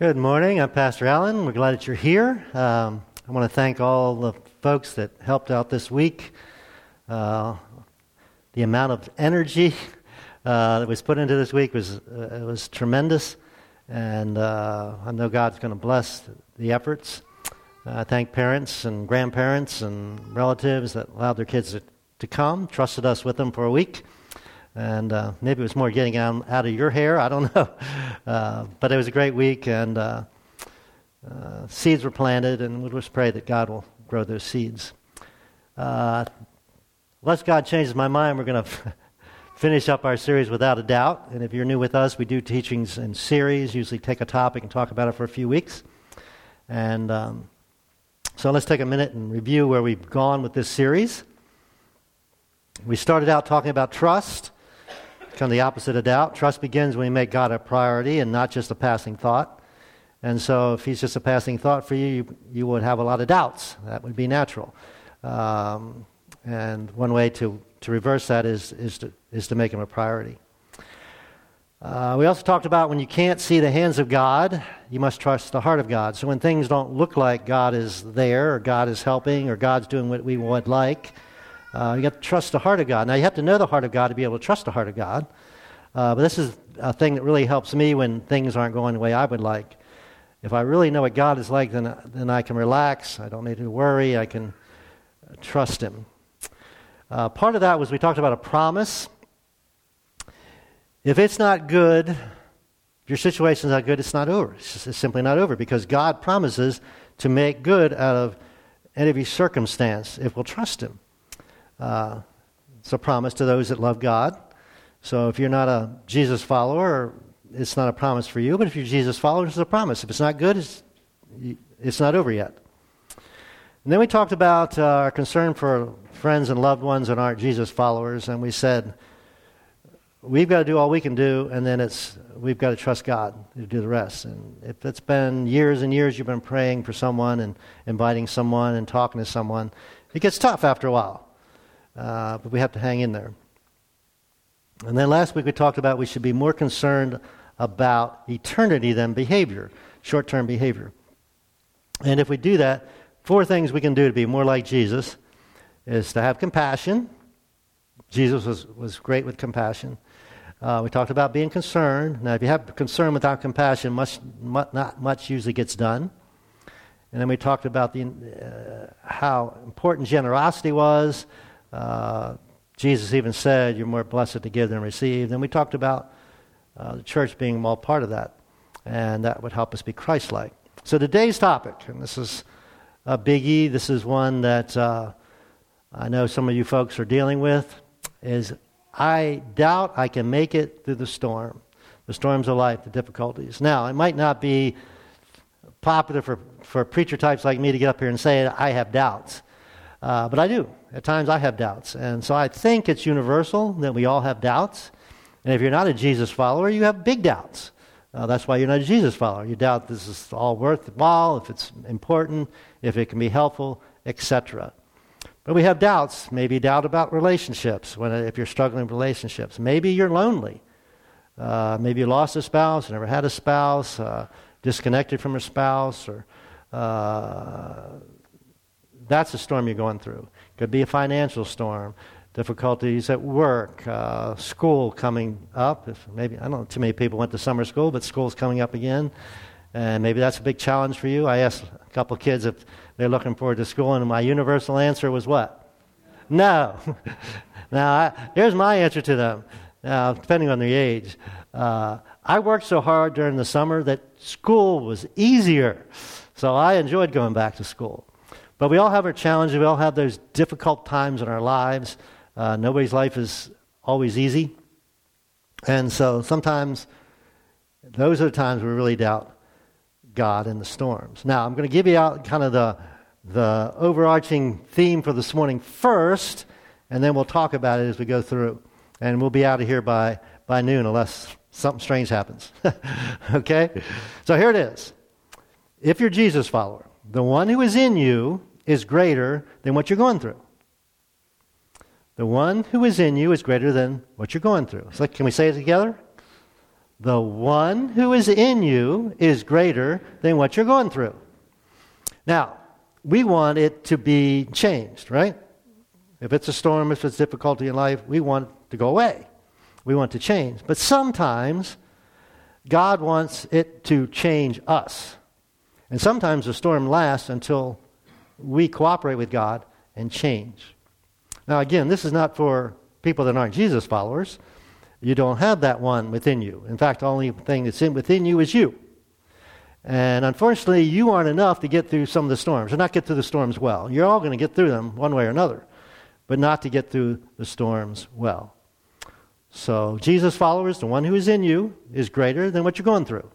Good morning. I'm Pastor Allen. We're glad that you're here. Um, I want to thank all the folks that helped out this week. Uh, the amount of energy uh, that was put into this week was uh, was tremendous, and uh, I know God's going to bless the efforts. I thank parents and grandparents and relatives that allowed their kids to, to come, trusted us with them for a week. And uh, maybe it was more getting out, out of your hair. I don't know. Uh, but it was a great week, and uh, uh seeds were planted, and we'll just pray that God will grow those seeds. Uh, unless God changes my mind, we're going to finish up our series without a doubt. And if you're new with us, we do teachings in series, usually take a topic and talk about it for a few weeks. And um, so let's take a minute and review where we've gone with this series. We started out talking about trust kind of the opposite of doubt. Trust begins when you make God a priority and not just a passing thought. And so, if He's just a passing thought for you, you, you would have a lot of doubts. That would be natural. Um, and one way to, to reverse that is, is, to, is to make Him a priority. Uh, we also talked about when you can't see the hands of God, you must trust the heart of God. So when things don't look like God is there, or God is helping, or God's doing what we would like, uh, you have to trust the heart of God. Now, you have to know the heart of God to be able to trust the heart of God. Uh, but this is a thing that really helps me when things aren't going the way I would like. If I really know what God is like, then, then I can relax. I don't need to worry. I can trust Him. Uh, part of that was we talked about a promise. If it's not good, if your situation's not good, it's not over. It's, just, it's simply not over because God promises to make good out of any circumstance if we'll trust Him. Uh, it's a promise to those that love God. So if you're not a Jesus follower, it's not a promise for you. But if you're Jesus follower, it's a promise. If it's not good, it's, it's not over yet. And then we talked about uh, our concern for friends and loved ones that aren't Jesus followers, and we said we've got to do all we can do, and then it's we've got to trust God to do the rest. And if it's been years and years you've been praying for someone and inviting someone and talking to someone, it gets tough after a while. Uh, but we have to hang in there. And then last week we talked about we should be more concerned about eternity than behavior, short term behavior. And if we do that, four things we can do to be more like Jesus is to have compassion. Jesus was, was great with compassion. Uh, we talked about being concerned. Now, if you have concern without compassion, much, much, not much usually gets done. And then we talked about the, uh, how important generosity was, uh, Jesus even said, You're more blessed to give than receive. And we talked about uh, the church being all part of that, and that would help us be Christ like. So today's topic, and this is a biggie, this is one that uh, I know some of you folks are dealing with, is I doubt I can make it through the storm, the storms of life, the difficulties. Now, it might not be popular for, for preacher types like me to get up here and say, I have doubts. Uh, but I do. At times I have doubts. And so I think it's universal that we all have doubts. And if you're not a Jesus follower, you have big doubts. Uh, that's why you're not a Jesus follower. You doubt this is all worthwhile, if it's important, if it can be helpful, etc. But we have doubts. Maybe doubt about relationships, when, if you're struggling with relationships. Maybe you're lonely. Uh, maybe you lost a spouse, never had a spouse, uh, disconnected from a spouse, or uh, that's the storm you're going through. It Could be a financial storm, difficulties at work, uh, school coming up. If maybe I don't know too many people went to summer school, but school's coming up again, and maybe that's a big challenge for you. I asked a couple of kids if they're looking forward to school, and my universal answer was what? No. now I, here's my answer to them. Now, depending on the age, uh, I worked so hard during the summer that school was easier, so I enjoyed going back to school. But we all have our challenges. We all have those difficult times in our lives. Uh, nobody's life is always easy. And so sometimes those are the times we really doubt God in the storms. Now, I'm going to give you out kind of the, the overarching theme for this morning first, and then we'll talk about it as we go through. And we'll be out of here by, by noon unless something strange happens. okay? So here it is. If you're Jesus follower, the one who is in you is greater than what you're going through. The one who is in you is greater than what you're going through. So can we say it together? the one who is in you is greater than what you're going through. Now, we want it to be changed, right? If it's a storm, if it's difficulty in life, we want it to go away. We want to change. But sometimes God wants it to change us. And sometimes the storm lasts until we cooperate with God and change. Now, again, this is not for people that aren't Jesus followers. You don't have that one within you. In fact, the only thing that's in within you is you. And unfortunately, you aren't enough to get through some of the storms, or not get through the storms well. You're all going to get through them one way or another, but not to get through the storms well. So, Jesus followers, the one who is in you, is greater than what you're going through.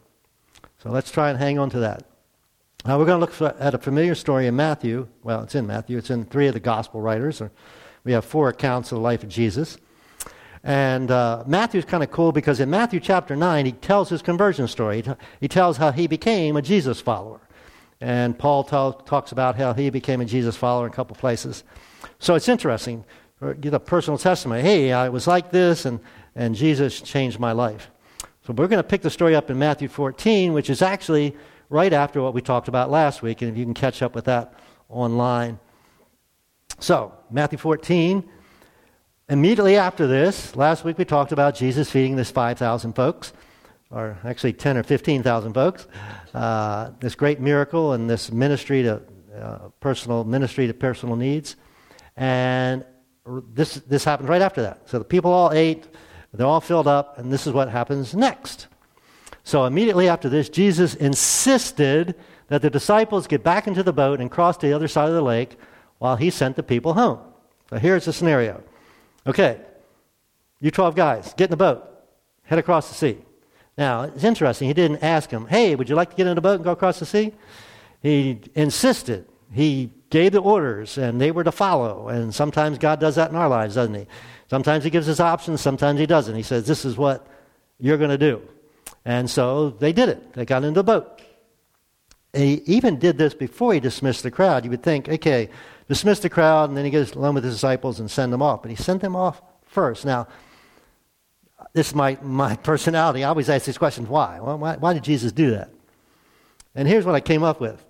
So, let's try and hang on to that. Now, we're going to look at a familiar story in Matthew. Well, it's in Matthew, it's in three of the gospel writers. We have four accounts of the life of Jesus. And uh, Matthew's kind of cool because in Matthew chapter 9, he tells his conversion story. He, t- he tells how he became a Jesus follower. And Paul t- talks about how he became a Jesus follower in a couple places. So it's interesting. Give a personal testimony. Hey, I was like this, and, and Jesus changed my life. So we're going to pick the story up in Matthew 14, which is actually right after what we talked about last week, and if you can catch up with that online. So, Matthew 14, Immediately after this, last week we talked about Jesus feeding this 5,000 folks, or actually 10 or 15,000 folks. Uh, this great miracle and this ministry to uh, personal ministry to personal needs, and this this happened right after that. So the people all ate, they're all filled up, and this is what happens next. So immediately after this, Jesus insisted that the disciples get back into the boat and cross to the other side of the lake while he sent the people home. So here's the scenario. Okay, you 12 guys, get in the boat, head across the sea. Now, it's interesting. He didn't ask them, hey, would you like to get in the boat and go across the sea? He insisted. He gave the orders, and they were to follow. And sometimes God does that in our lives, doesn't He? Sometimes He gives us options, sometimes He doesn't. He says, this is what you're going to do. And so they did it. They got into the boat. He even did this before he dismissed the crowd. You would think, okay, dismiss the crowd, and then he goes alone with his disciples and send them off. But he sent them off first. Now, this is my, my personality. I always ask these questions why? Well, why? Why did Jesus do that? And here's what I came up with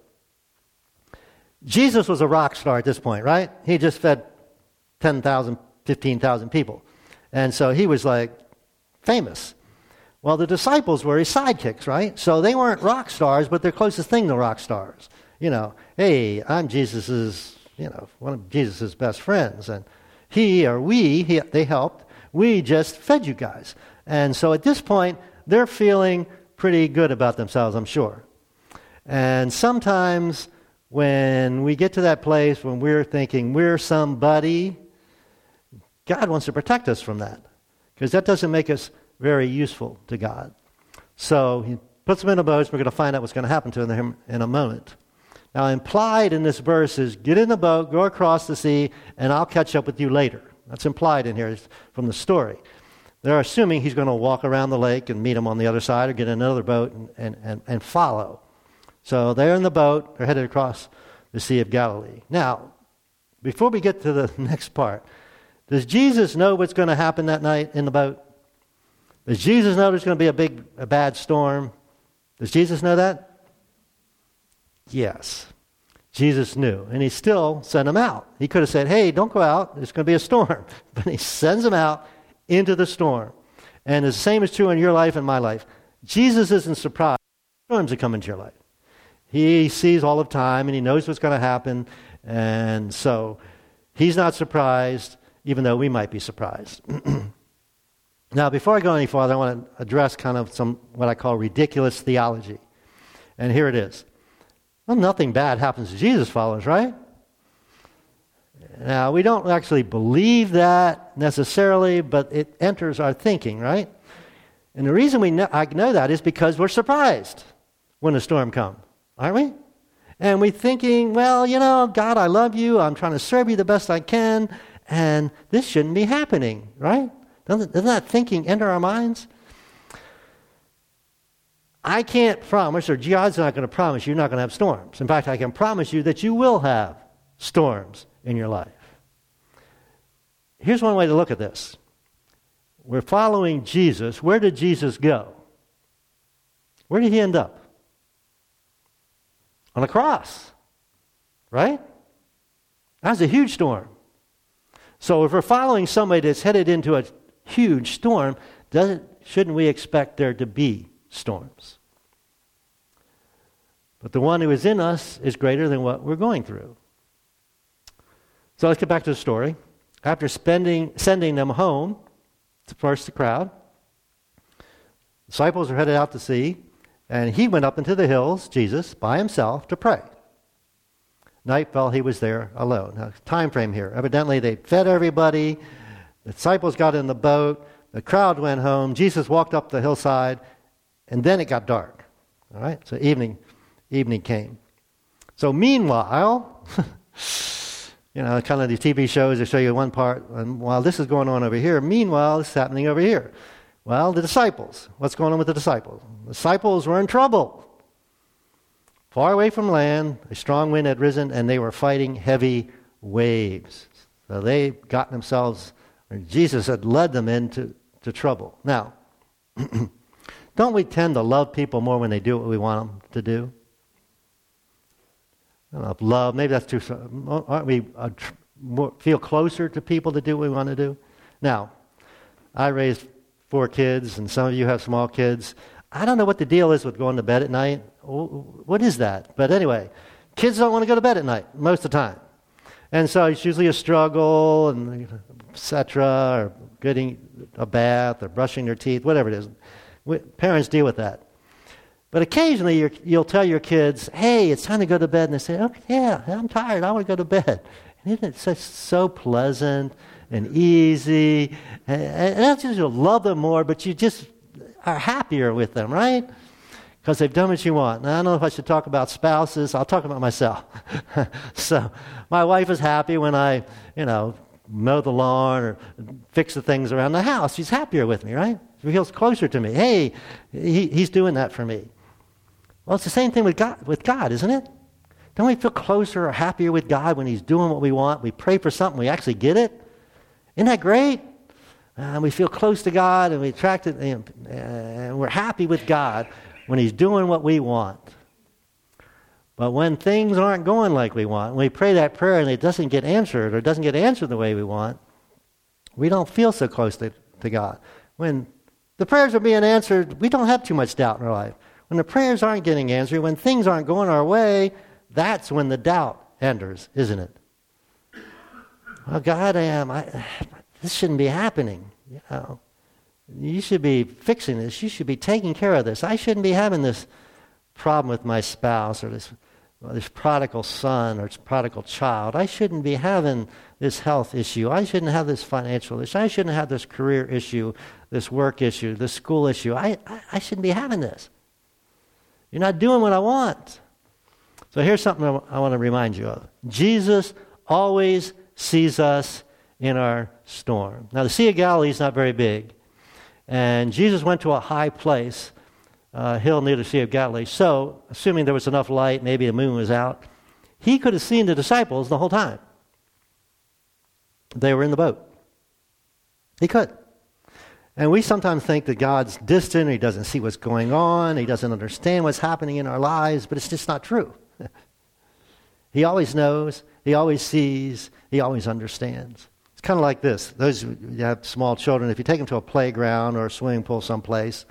Jesus was a rock star at this point, right? He just fed 10,000, 15,000 people. And so he was like famous. Well, the disciples were his sidekicks, right? So they weren't rock stars, but they're closest thing to rock stars. You know, hey, I'm Jesus's you know, one of Jesus' best friends. And he or we, he, they helped. We just fed you guys. And so at this point, they're feeling pretty good about themselves, I'm sure. And sometimes when we get to that place when we're thinking we're somebody, God wants to protect us from that because that doesn't make us very useful to God. So he puts them in a boat. We're going to find out what's going to happen to them in a moment. Now, implied in this verse is get in the boat, go across the sea, and I'll catch up with you later. That's implied in here from the story. They're assuming he's going to walk around the lake and meet them on the other side or get in another boat and, and, and, and follow. So they're in the boat, they're headed across the Sea of Galilee. Now, before we get to the next part, does Jesus know what's going to happen that night in the boat? Does Jesus know there's going to be a big, a bad storm? Does Jesus know that? Yes. Jesus knew, and he still sent them out. He could have said, Hey, don't go out, there's going to be a storm. But he sends them out into the storm. And the same is true in your life and my life. Jesus isn't surprised storms that come into your life. He sees all of time and he knows what's going to happen. And so he's not surprised, even though we might be surprised. now, before I go any farther, I want to address kind of some what I call ridiculous theology. And here it is. Well, nothing bad happens to Jesus followers, right? Now, we don't actually believe that necessarily, but it enters our thinking, right? And the reason we know, I know that is because we're surprised when a storm comes, aren't we? And we're thinking, well, you know, God, I love you. I'm trying to serve you the best I can. And this shouldn't be happening, right? Doesn't, doesn't that thinking enter our minds? I can't promise, or God's not going to promise you're not going to have storms. In fact, I can promise you that you will have storms in your life. Here's one way to look at this. We're following Jesus. Where did Jesus go? Where did he end up? On a cross, right? That was a huge storm. So if we're following somebody that's headed into a huge storm, doesn't, shouldn't we expect there to be storms? But the one who is in us is greater than what we're going through. So let's get back to the story. After spending, sending them home, to first the crowd, disciples are headed out to sea, and he went up into the hills, Jesus, by himself to pray. Night fell, he was there alone. Now, time frame here. Evidently, they fed everybody. The disciples got in the boat. The crowd went home. Jesus walked up the hillside, and then it got dark. All right, so evening, evening came. So meanwhile, you know, kind of these TV shows they show you one part, and while this is going on over here, meanwhile, it's happening over here. Well, the disciples. What's going on with the disciples? The disciples were in trouble. Far away from land, a strong wind had risen, and they were fighting heavy waves. So they got themselves, Jesus had led them into to trouble. Now, don't we tend to love people more when they do what we want them to do? Know, love, maybe that's too. Aren't we uh, tr- more, feel closer to people to do what we want to do? Now, I raised four kids, and some of you have small kids. I don't know what the deal is with going to bed at night. What is that? But anyway, kids don't want to go to bed at night most of the time. And so it's usually a struggle, and etc., or getting a bath, or brushing their teeth, whatever it is. Parents deal with that. But occasionally you'll tell your kids, hey, it's time to go to bed. And they say, okay, yeah, I'm tired. I want to go to bed. And isn't it so, so pleasant and easy? And, and that's just you'll love them more, but you just are happier with them, right? Because they've done what you want. I don't know if I should talk about spouses. I'll talk about myself. so my wife is happy when I, you know, mow the lawn or fix the things around the house. She's happier with me, right? She feels closer to me. Hey, he, he's doing that for me. Well, it's the same thing with God, with God, isn't it? Don't we feel closer or happier with God when He's doing what we want? We pray for something, we actually get it. Isn't that great? And we feel close to God and we attract it, and we're happy with God when He's doing what we want. But when things aren't going like we want, when we pray that prayer and it doesn't get answered or doesn't get answered the way we want, we don't feel so close to, to God. When the prayers are being answered, we don't have too much doubt in our life. When the prayers aren't getting answered, when things aren't going our way, that's when the doubt enters, isn't it? Well, God, I am. I, this shouldn't be happening. You know, you should be fixing this. You should be taking care of this. I shouldn't be having this problem with my spouse or this, this prodigal son or this prodigal child. I shouldn't be having this health issue. I shouldn't have this financial issue. I shouldn't have this career issue, this work issue, this school issue. I, I, I shouldn't be having this. You're not doing what I want. So here's something I want to remind you of Jesus always sees us in our storm. Now, the Sea of Galilee is not very big, and Jesus went to a high place, a hill near the Sea of Galilee. So, assuming there was enough light, maybe the moon was out, he could have seen the disciples the whole time. They were in the boat. He could. And we sometimes think that God's distant, he doesn't see what's going on, he doesn't understand what's happening in our lives, but it's just not true. he always knows, he always sees, he always understands. Kind of like this. Those who have small children, if you take them to a playground or a swimming pool someplace,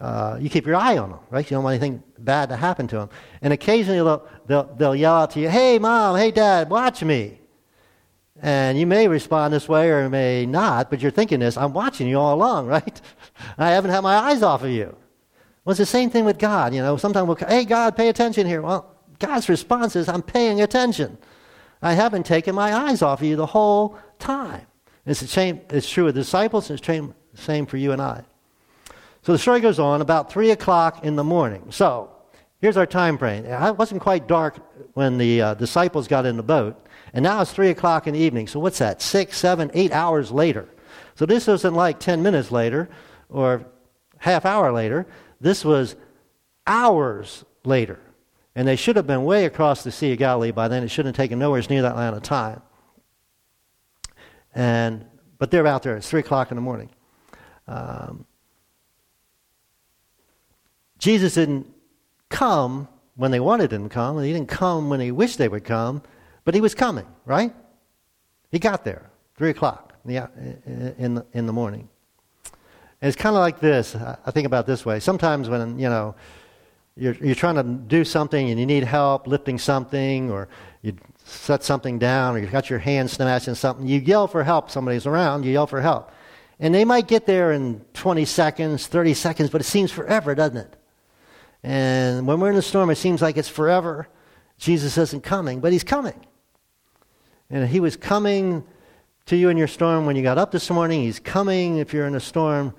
uh, you keep your eye on them, right? You don't want anything bad to happen to them. And occasionally they'll, they'll, they'll yell out to you, hey, mom, hey, dad, watch me. And you may respond this way or may not, but you're thinking this I'm watching you all along, right? I haven't had my eyes off of you. Well, it's the same thing with God. You know, sometimes we'll, hey, God, pay attention here. Well, God's response is, I'm paying attention. I haven't taken my eyes off of you the whole time. It's the same, it's true with disciples, it's the same for you and I. So the story goes on about 3 o'clock in the morning. So here's our time frame. It wasn't quite dark when the uh, disciples got in the boat. And now it's 3 o'clock in the evening. So what's that? Six, seven, eight hours later. So this wasn't like 10 minutes later or half hour later. This was hours later. And they should have been way across the Sea of Galilee by then. It shouldn't have taken nowhere near that amount of time. And, but they're out there. It's 3 o'clock in the morning. Um, Jesus didn't come when they wanted him to come, and he didn't come when they wished they would come, but he was coming, right? He got there, 3 o'clock in the, in the, in the morning. And it's kind of like this. I think about this way. Sometimes when, you know, you're, you're trying to do something and you need help lifting something or you set something down or you've got your hand smashed in something, you yell for help. Somebody's around, you yell for help. And they might get there in 20 seconds, 30 seconds, but it seems forever, doesn't it? And when we're in a storm, it seems like it's forever. Jesus isn't coming, but he's coming. And he was coming to you in your storm when you got up this morning. He's coming if you're in a storm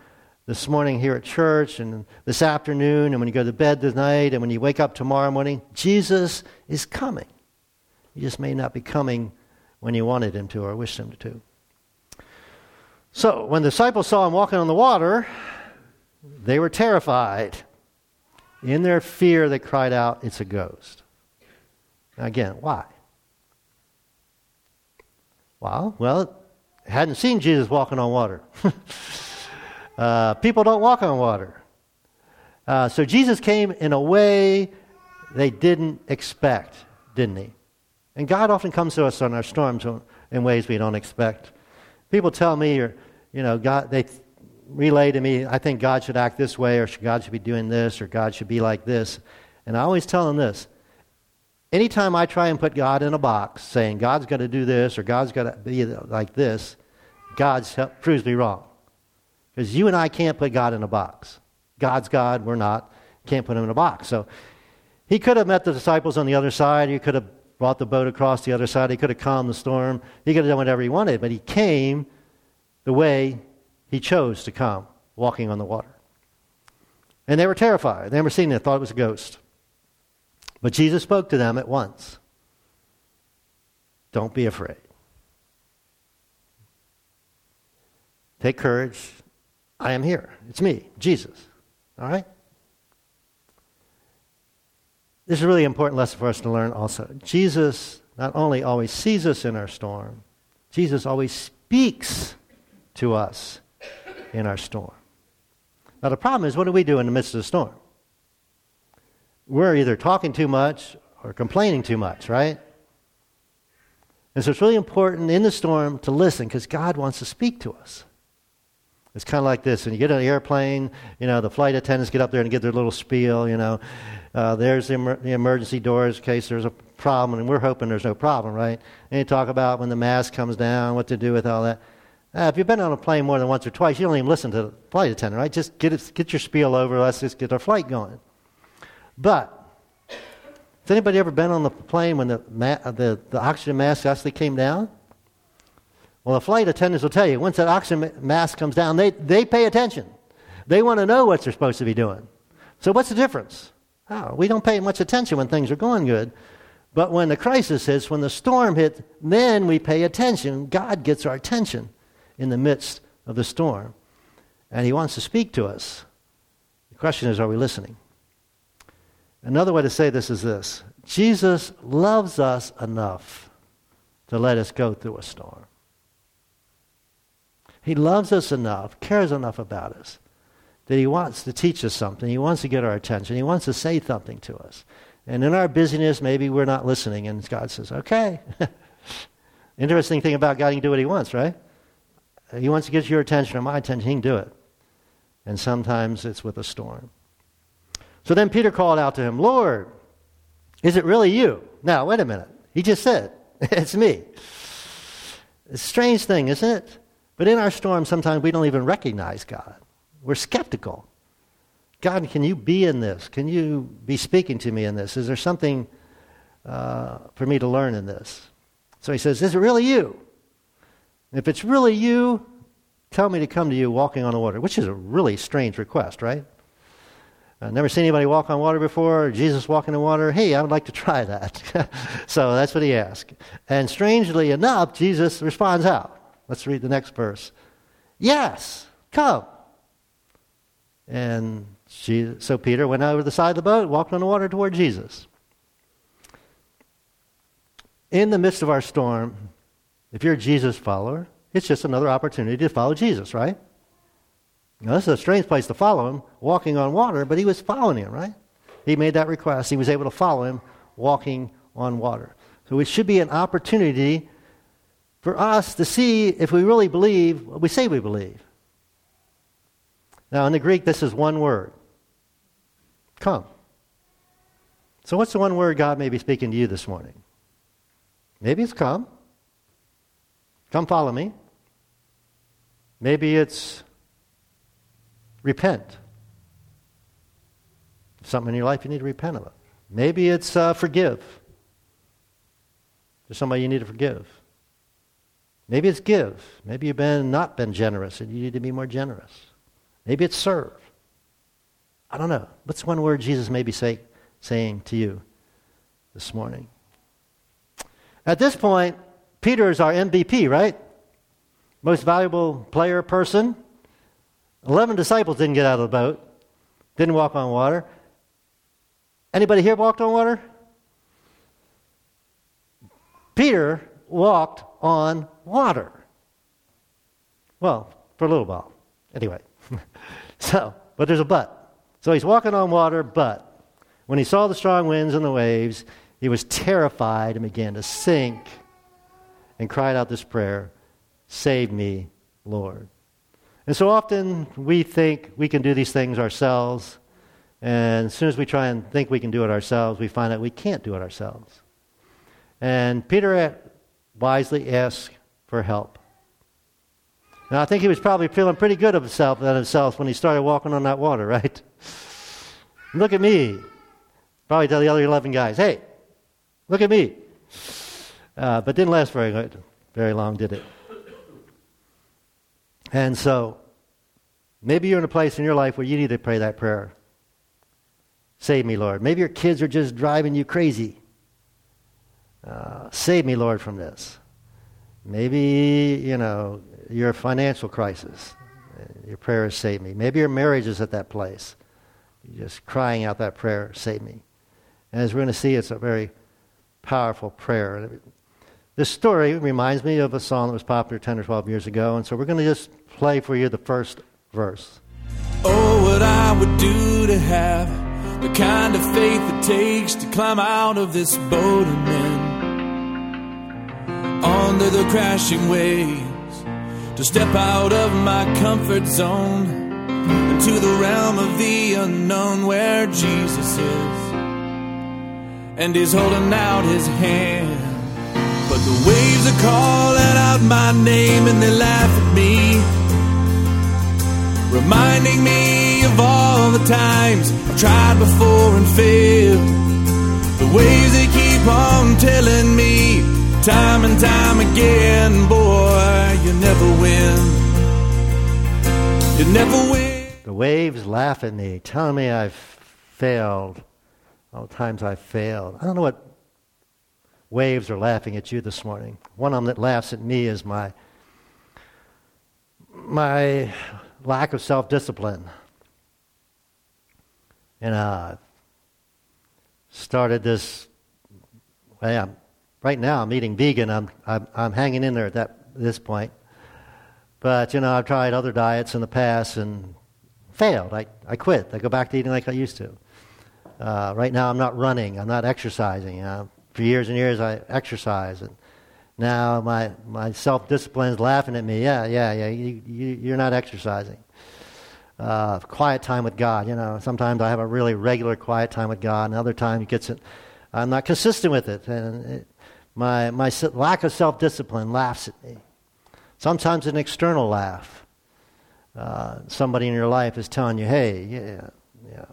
this morning here at church and this afternoon and when you go to bed tonight and when you wake up tomorrow morning. Jesus is coming. He just may not be coming when you wanted him to or wished him to. So, when the disciples saw him walking on the water, they were terrified. In their fear, they cried out, It's a ghost. Now, again, why? Well, well, hadn't seen Jesus walking on water. uh, people don't walk on water. Uh, so Jesus came in a way they didn't expect, didn't he? And God often comes to us on our storms in ways we don't expect. People tell me, or you know, God, they relay to me, I think God should act this way, or God should be doing this, or God should be like this. And I always tell them this. Anytime I try and put God in a box, saying God's got to do this or God's got to be like this, God proves me wrong. Because you and I can't put God in a box. God's God, we're not. Can't put him in a box. So he could have met the disciples on the other side. He could have brought the boat across the other side. He could have calmed the storm. He could have done whatever he wanted. But he came the way he chose to come, walking on the water. And they were terrified. They never seen it, thought it was a ghost. But Jesus spoke to them at once. Don't be afraid. Take courage. I am here. It's me, Jesus. All right? This is a really important lesson for us to learn also. Jesus not only always sees us in our storm, Jesus always speaks to us in our storm. Now, the problem is, what do we do in the midst of the storm? We're either talking too much or complaining too much, right? And so it's really important in the storm to listen because God wants to speak to us. It's kind of like this. When you get on an airplane, you know, the flight attendants get up there and get their little spiel, you know. Uh, there's the, emer- the, emergency doors in case there's a problem, and we're hoping there's no problem, right? And you talk about when the mask comes down, what to do with all that. Uh, if you've been on a plane more than once or twice, you don't even listen to the flight attendant, right? Just get, it, get your spiel over. Let's just get our flight going. But has anybody ever been on the plane when the, ma- the, the oxygen mask actually came down? Well, the flight attendants will tell you once that oxygen mask comes down, they, they pay attention. They want to know what they're supposed to be doing. So, what's the difference? Oh, we don't pay much attention when things are going good. But when the crisis hits, when the storm hits, then we pay attention. God gets our attention in the midst of the storm. And He wants to speak to us. The question is, are we listening? Another way to say this is this Jesus loves us enough to let us go through a storm. He loves us enough, cares enough about us, that He wants to teach us something. He wants to get our attention. He wants to say something to us. And in our busyness, maybe we're not listening, and God says, okay. Interesting thing about God, He can do what He wants, right? He wants to get your attention or my attention, he can do it. And sometimes it's with a storm. So then Peter called out to him, Lord, is it really you? Now, wait a minute. He just said, It's me. It's a strange thing, isn't it? But in our storm, sometimes we don't even recognize God. We're skeptical. God, can you be in this? Can you be speaking to me in this? Is there something uh, for me to learn in this? So he says, Is it really you? If it's really you, tell me to come to you walking on the water, which is a really strange request, right? I've never seen anybody walk on water before, Jesus walking on water. Hey, I would like to try that. so that's what he asked. And strangely enough, Jesus responds out. Let's read the next verse. Yes, come. And she, so Peter went over the side of the boat, walked on the water toward Jesus. In the midst of our storm, if you're a Jesus follower, it's just another opportunity to follow Jesus, right? Now, this is a strange place to follow him, walking on water, but he was following him, right? He made that request. He was able to follow him walking on water. So it should be an opportunity for us to see if we really believe what we say we believe. Now, in the Greek, this is one word come. So, what's the one word God may be speaking to you this morning? Maybe it's come. Come follow me. Maybe it's repent. Something in your life you need to repent of. Maybe it's uh, forgive. There's somebody you need to forgive. Maybe it's give. Maybe you've been not been generous and you need to be more generous. Maybe it's serve. I don't know. What's one word Jesus may be say, saying to you this morning? At this point, Peter is our MVP, right? Most valuable player person. Eleven disciples didn't get out of the boat, didn't walk on water. Anybody here walked on water? Peter walked on water. Well, for a little while. Anyway. so, but there's a but. So he's walking on water, but when he saw the strong winds and the waves, he was terrified and began to sink and cried out this prayer Save me, Lord. And so often we think we can do these things ourselves, and as soon as we try and think we can do it ourselves, we find out we can't do it ourselves. And Peter wisely asked for help. Now, I think he was probably feeling pretty good of himself, about himself when he started walking on that water, right? Look at me. Probably tell the other 11 guys, hey, look at me. Uh, but didn't last very, good, very long, did it? And so, maybe you're in a place in your life where you need to pray that prayer. Save me, Lord. Maybe your kids are just driving you crazy. Uh, save me, Lord, from this. Maybe, you know, your financial crisis. Your prayer is save me. Maybe your marriage is at that place. You're just crying out that prayer, save me. And as we're going to see, it's a very powerful prayer. This story reminds me of a song that was popular 10 or 12 years ago, and so we're going to just play for you the first verse. Oh, what I would do to have the kind of faith it takes to climb out of this boat and under the crashing waves, to step out of my comfort zone into the realm of the unknown where Jesus is, and He's holding out His hand. But the waves are calling out my name and they laugh at me reminding me of all the times I've tried before and failed. The waves they keep on telling me time and time again, boy, you never win. You never win. The waves laugh at me, telling me I've failed. All the times I've failed. I don't know what waves are laughing at you this morning. One of them that laughs at me is my my lack of self discipline. And uh, started this. Well, right now, I'm eating vegan. I'm, I'm, I'm hanging in there at that, this point. But, you know, I've tried other diets in the past and failed. I, I quit. I go back to eating like I used to. Uh, right now, I'm not running. I'm not exercising. Uh, for years and years, I exercise. And now my, my self discipline is laughing at me. Yeah, yeah, yeah, you, you, you're not exercising. Uh, quiet time with God. You know, sometimes I have a really regular quiet time with God, and other times it gets it, I'm not consistent with it. And it, my, my lack of self discipline laughs at me. Sometimes an external laugh. Uh, somebody in your life is telling you, hey, yeah, yeah,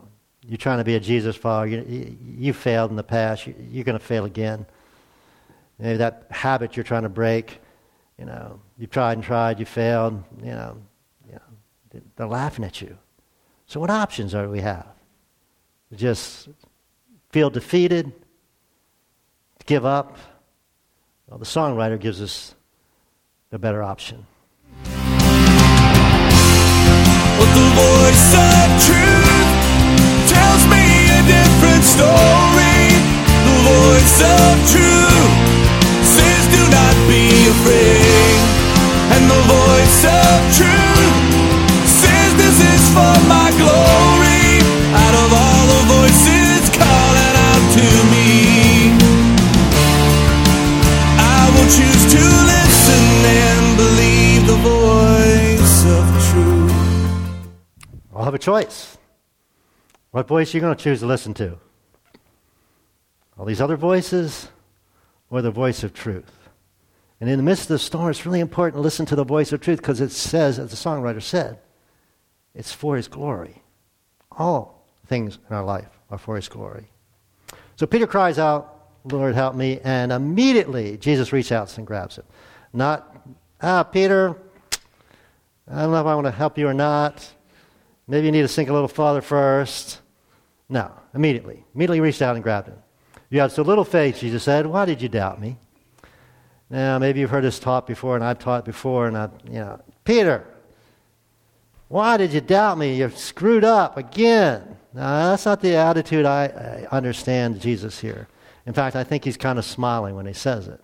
you're trying to be a Jesus follower. You, you, you failed in the past. You, you're going to fail again. Maybe that habit you're trying to break, you know, you've tried and tried, you failed, you know, you know they're laughing at you. So what options do we have? Just feel defeated, give up. Well, the songwriter gives us the better option. But the voice of truth tells me a different story. The voice of truth says, Do not be afraid. And the voice of truth says, This is for my glory. Out of all the voices. A choice. What voice are you going to choose to listen to? All these other voices or the voice of truth? And in the midst of the storm, it's really important to listen to the voice of truth because it says, as the songwriter said, it's for his glory. All things in our life are for his glory. So Peter cries out, Lord, help me. And immediately Jesus reaches out and grabs him. Not, ah, Peter, I don't know if I want to help you or not. Maybe you need to sink a little farther first. No, immediately. Immediately reached out and grabbed him. You have so little faith, Jesus said. Why did you doubt me? Now, maybe you've heard this taught before, and I've taught before, and I, you know, Peter, why did you doubt me? You're screwed up again. Now, that's not the attitude I, I understand Jesus here. In fact, I think he's kind of smiling when he says it.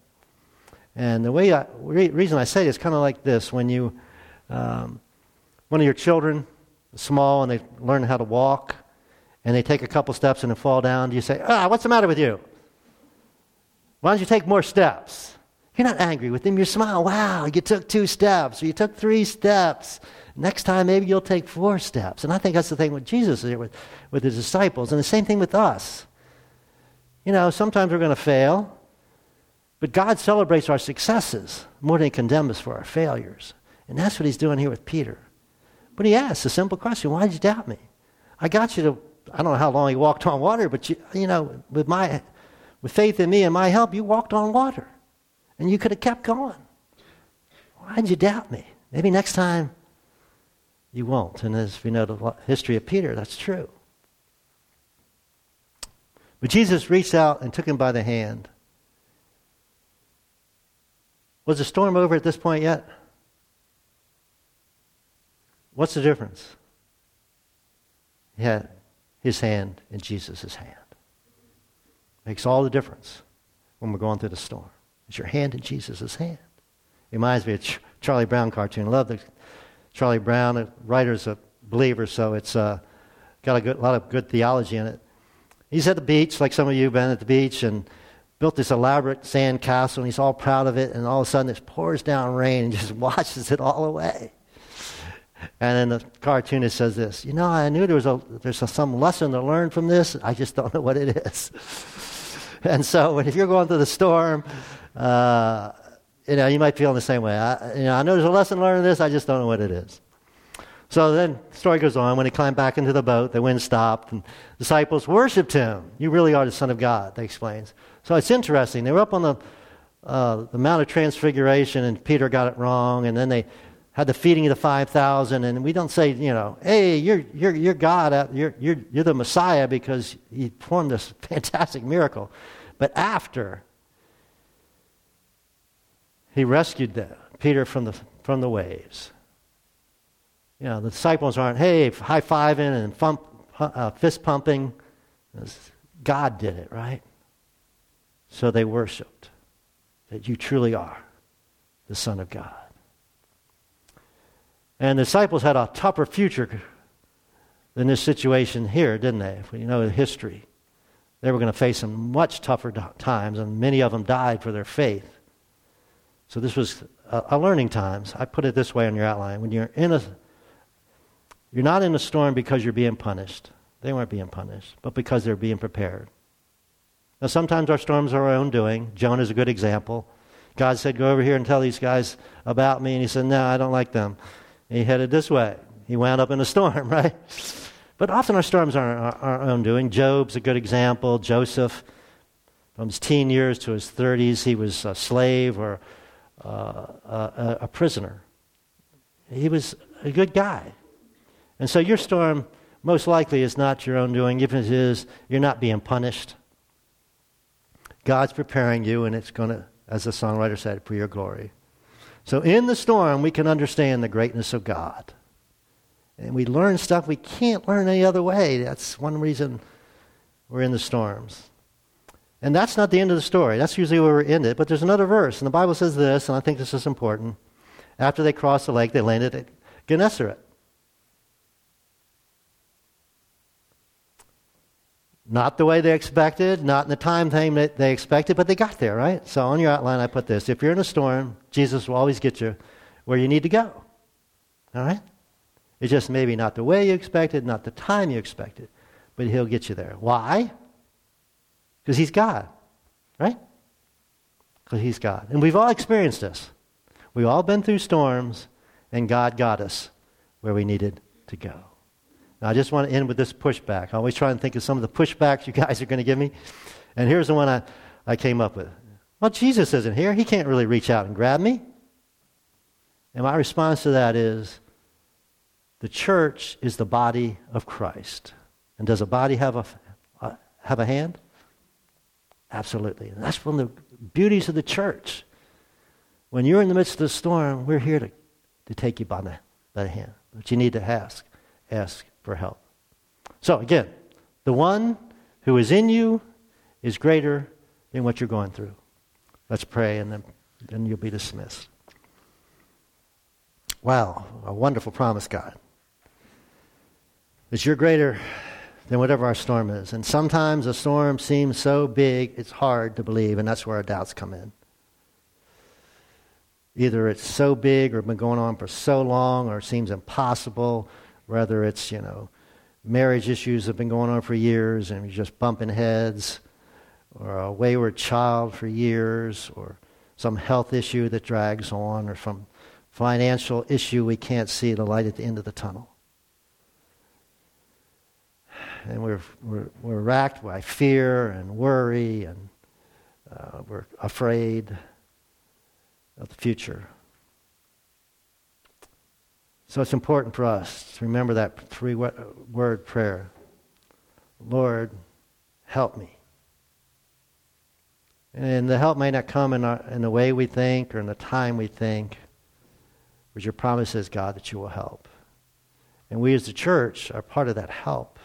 And the way I, re- reason I say it is kind of like this: when you, um, one of your children, small, and they learn how to walk, and they take a couple steps and they fall down, do you say, "Ah, what's the matter with you? Why don't you take more steps?" You're not angry with them. You smile. Wow, you took two steps, or you took three steps. Next time, maybe you'll take four steps. And I think that's the thing with Jesus here with, with his disciples, and the same thing with us. You know, sometimes we're going to fail, but God celebrates our successes more than he condemns us for our failures. And that's what he's doing here with Peter. But he asks a simple question Why did you doubt me? I got you to, I don't know how long he walked on water, but you, you know, with, my, with faith in me and my help, you walked on water. And you could have kept going. Why'd you doubt me? Maybe next time you won't. And as we know the history of Peter, that's true. But Jesus reached out and took him by the hand. Was the storm over at this point yet? What's the difference? He had his hand in Jesus' hand. Makes all the difference when we're going through the storm. It's your hand in Jesus' hand. It reminds me of Ch- Charlie Brown cartoon. I love the Charlie Brown. The writer's a believer, so it's uh, got a good, lot of good theology in it. He's at the beach, like some of you have been at the beach, and built this elaborate sand castle, and he's all proud of it, and all of a sudden it pours down rain and just washes it all away. And then the cartoonist says this, you know, I knew there was a, there's a, some lesson to learn from this. I just don't know what it is. and so if you're going through the storm uh, you know, you might feel in the same way. I, you know, I know there's a lesson learned in this, I just don't know what it is. So then the story goes on. When he climbed back into the boat, the wind stopped, and disciples worshipped him. You really are the Son of God, they explains. So it's interesting. They were up on the, uh, the Mount of Transfiguration, and Peter got it wrong, and then they had the feeding of the 5,000, and we don't say, you know, hey, you're, you're, you're God, uh, you're, you're, you're the Messiah because he performed this fantastic miracle. But after he rescued them, Peter from the, from the waves. You know, the disciples aren't, hey, high fiving and thump, uh, fist pumping. God did it, right? So they worshiped that you truly are the Son of God. And the disciples had a tougher future than this situation here, didn't they? If you know the history, they were going to face some much tougher times, and many of them died for their faith. So this was a, a learning times. I put it this way on your outline. When you're in a you're not in a storm because you're being punished. They weren't being punished, but because they're being prepared. Now, sometimes our storms are our own doing. Jonah is a good example. God said, Go over here and tell these guys about me. And he said, No, I don't like them. He headed this way. He wound up in a storm, right? But often our storms are our, our own doing. Job's a good example. Joseph, from his teen years to his 30s, he was a slave or uh, a, a prisoner. He was a good guy. And so your storm most likely is not your own doing. If it is, you're not being punished. God's preparing you, and it's going to, as the songwriter said, for your glory. So in the storm, we can understand the greatness of God. And we learn stuff we can't learn any other way. That's one reason we're in the storms. And that's not the end of the story. That's usually where we end it. But there's another verse, and the Bible says this, and I think this is important. After they crossed the lake, they landed at Gennesaret. Not the way they expected, not in the time frame that they expected, but they got there, right? So on your outline, I put this. If you're in a storm, Jesus will always get you where you need to go. All right? It's just maybe not the way you expected, not the time you expected, but He'll get you there. Why? Because He's God, right? Because He's God. And we've all experienced this. We've all been through storms, and God got us where we needed to go. Now, I just want to end with this pushback. I always try and think of some of the pushbacks you guys are going to give me. And here's the one I, I came up with. Well, Jesus isn't here. He can't really reach out and grab me. And my response to that is the church is the body of Christ. And does a body have a, have a hand? Absolutely. And that's one of the beauties of the church. When you're in the midst of the storm, we're here to, to take you by the, by the hand. But you need to ask. Ask for help. So, again, the one who is in you is greater than what you're going through. Let's pray, and then, then you'll be dismissed. Wow, a wonderful promise, God. That you're greater than whatever our storm is. And sometimes a storm seems so big, it's hard to believe, and that's where our doubts come in. Either it's so big or been going on for so long or it seems impossible, whether it's, you know, marriage issues that have been going on for years and you're just bumping heads, or a wayward child for years, or some health issue that drags on, or some financial issue we can't see the light at the end of the tunnel. And we're, we're, we're racked by fear and worry, and uh, we're afraid of the future. So it's important for us to remember that three word prayer Lord, help me. And the help may not come in, our, in the way we think or in the time we think, but your promise is, God, that you will help. And we as the church are part of that help.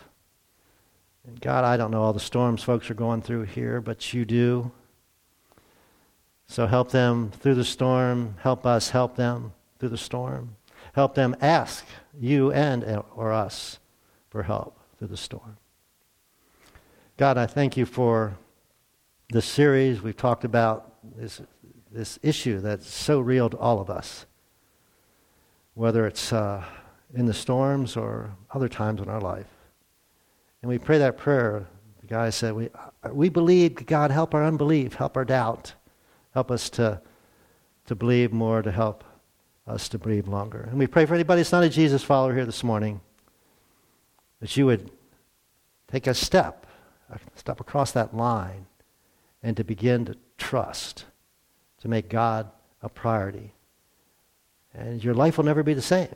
And God, I don't know all the storms folks are going through here, but you do. So help them through the storm. Help us help them through the storm. Help them ask you and or us for help through the storm. God, I thank you for this series. We've talked about this, this issue that's so real to all of us whether it's uh, in the storms or other times in our life. And we pray that prayer. The guy said, we, we believe, God, help our unbelief, help our doubt, help us to, to believe more, to help us to breathe longer. And we pray for anybody that's not a Jesus follower here this morning, that you would take a step, a step across that line, and to begin to trust, to make God a priority and your life will never be the same.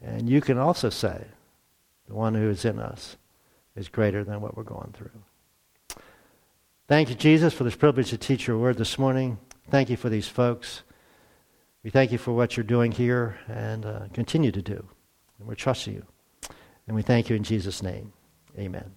And you can also say, the one who is in us is greater than what we're going through. Thank you, Jesus, for this privilege to teach your word this morning. Thank you for these folks. We thank you for what you're doing here and uh, continue to do. And we're trusting you. And we thank you in Jesus' name. Amen.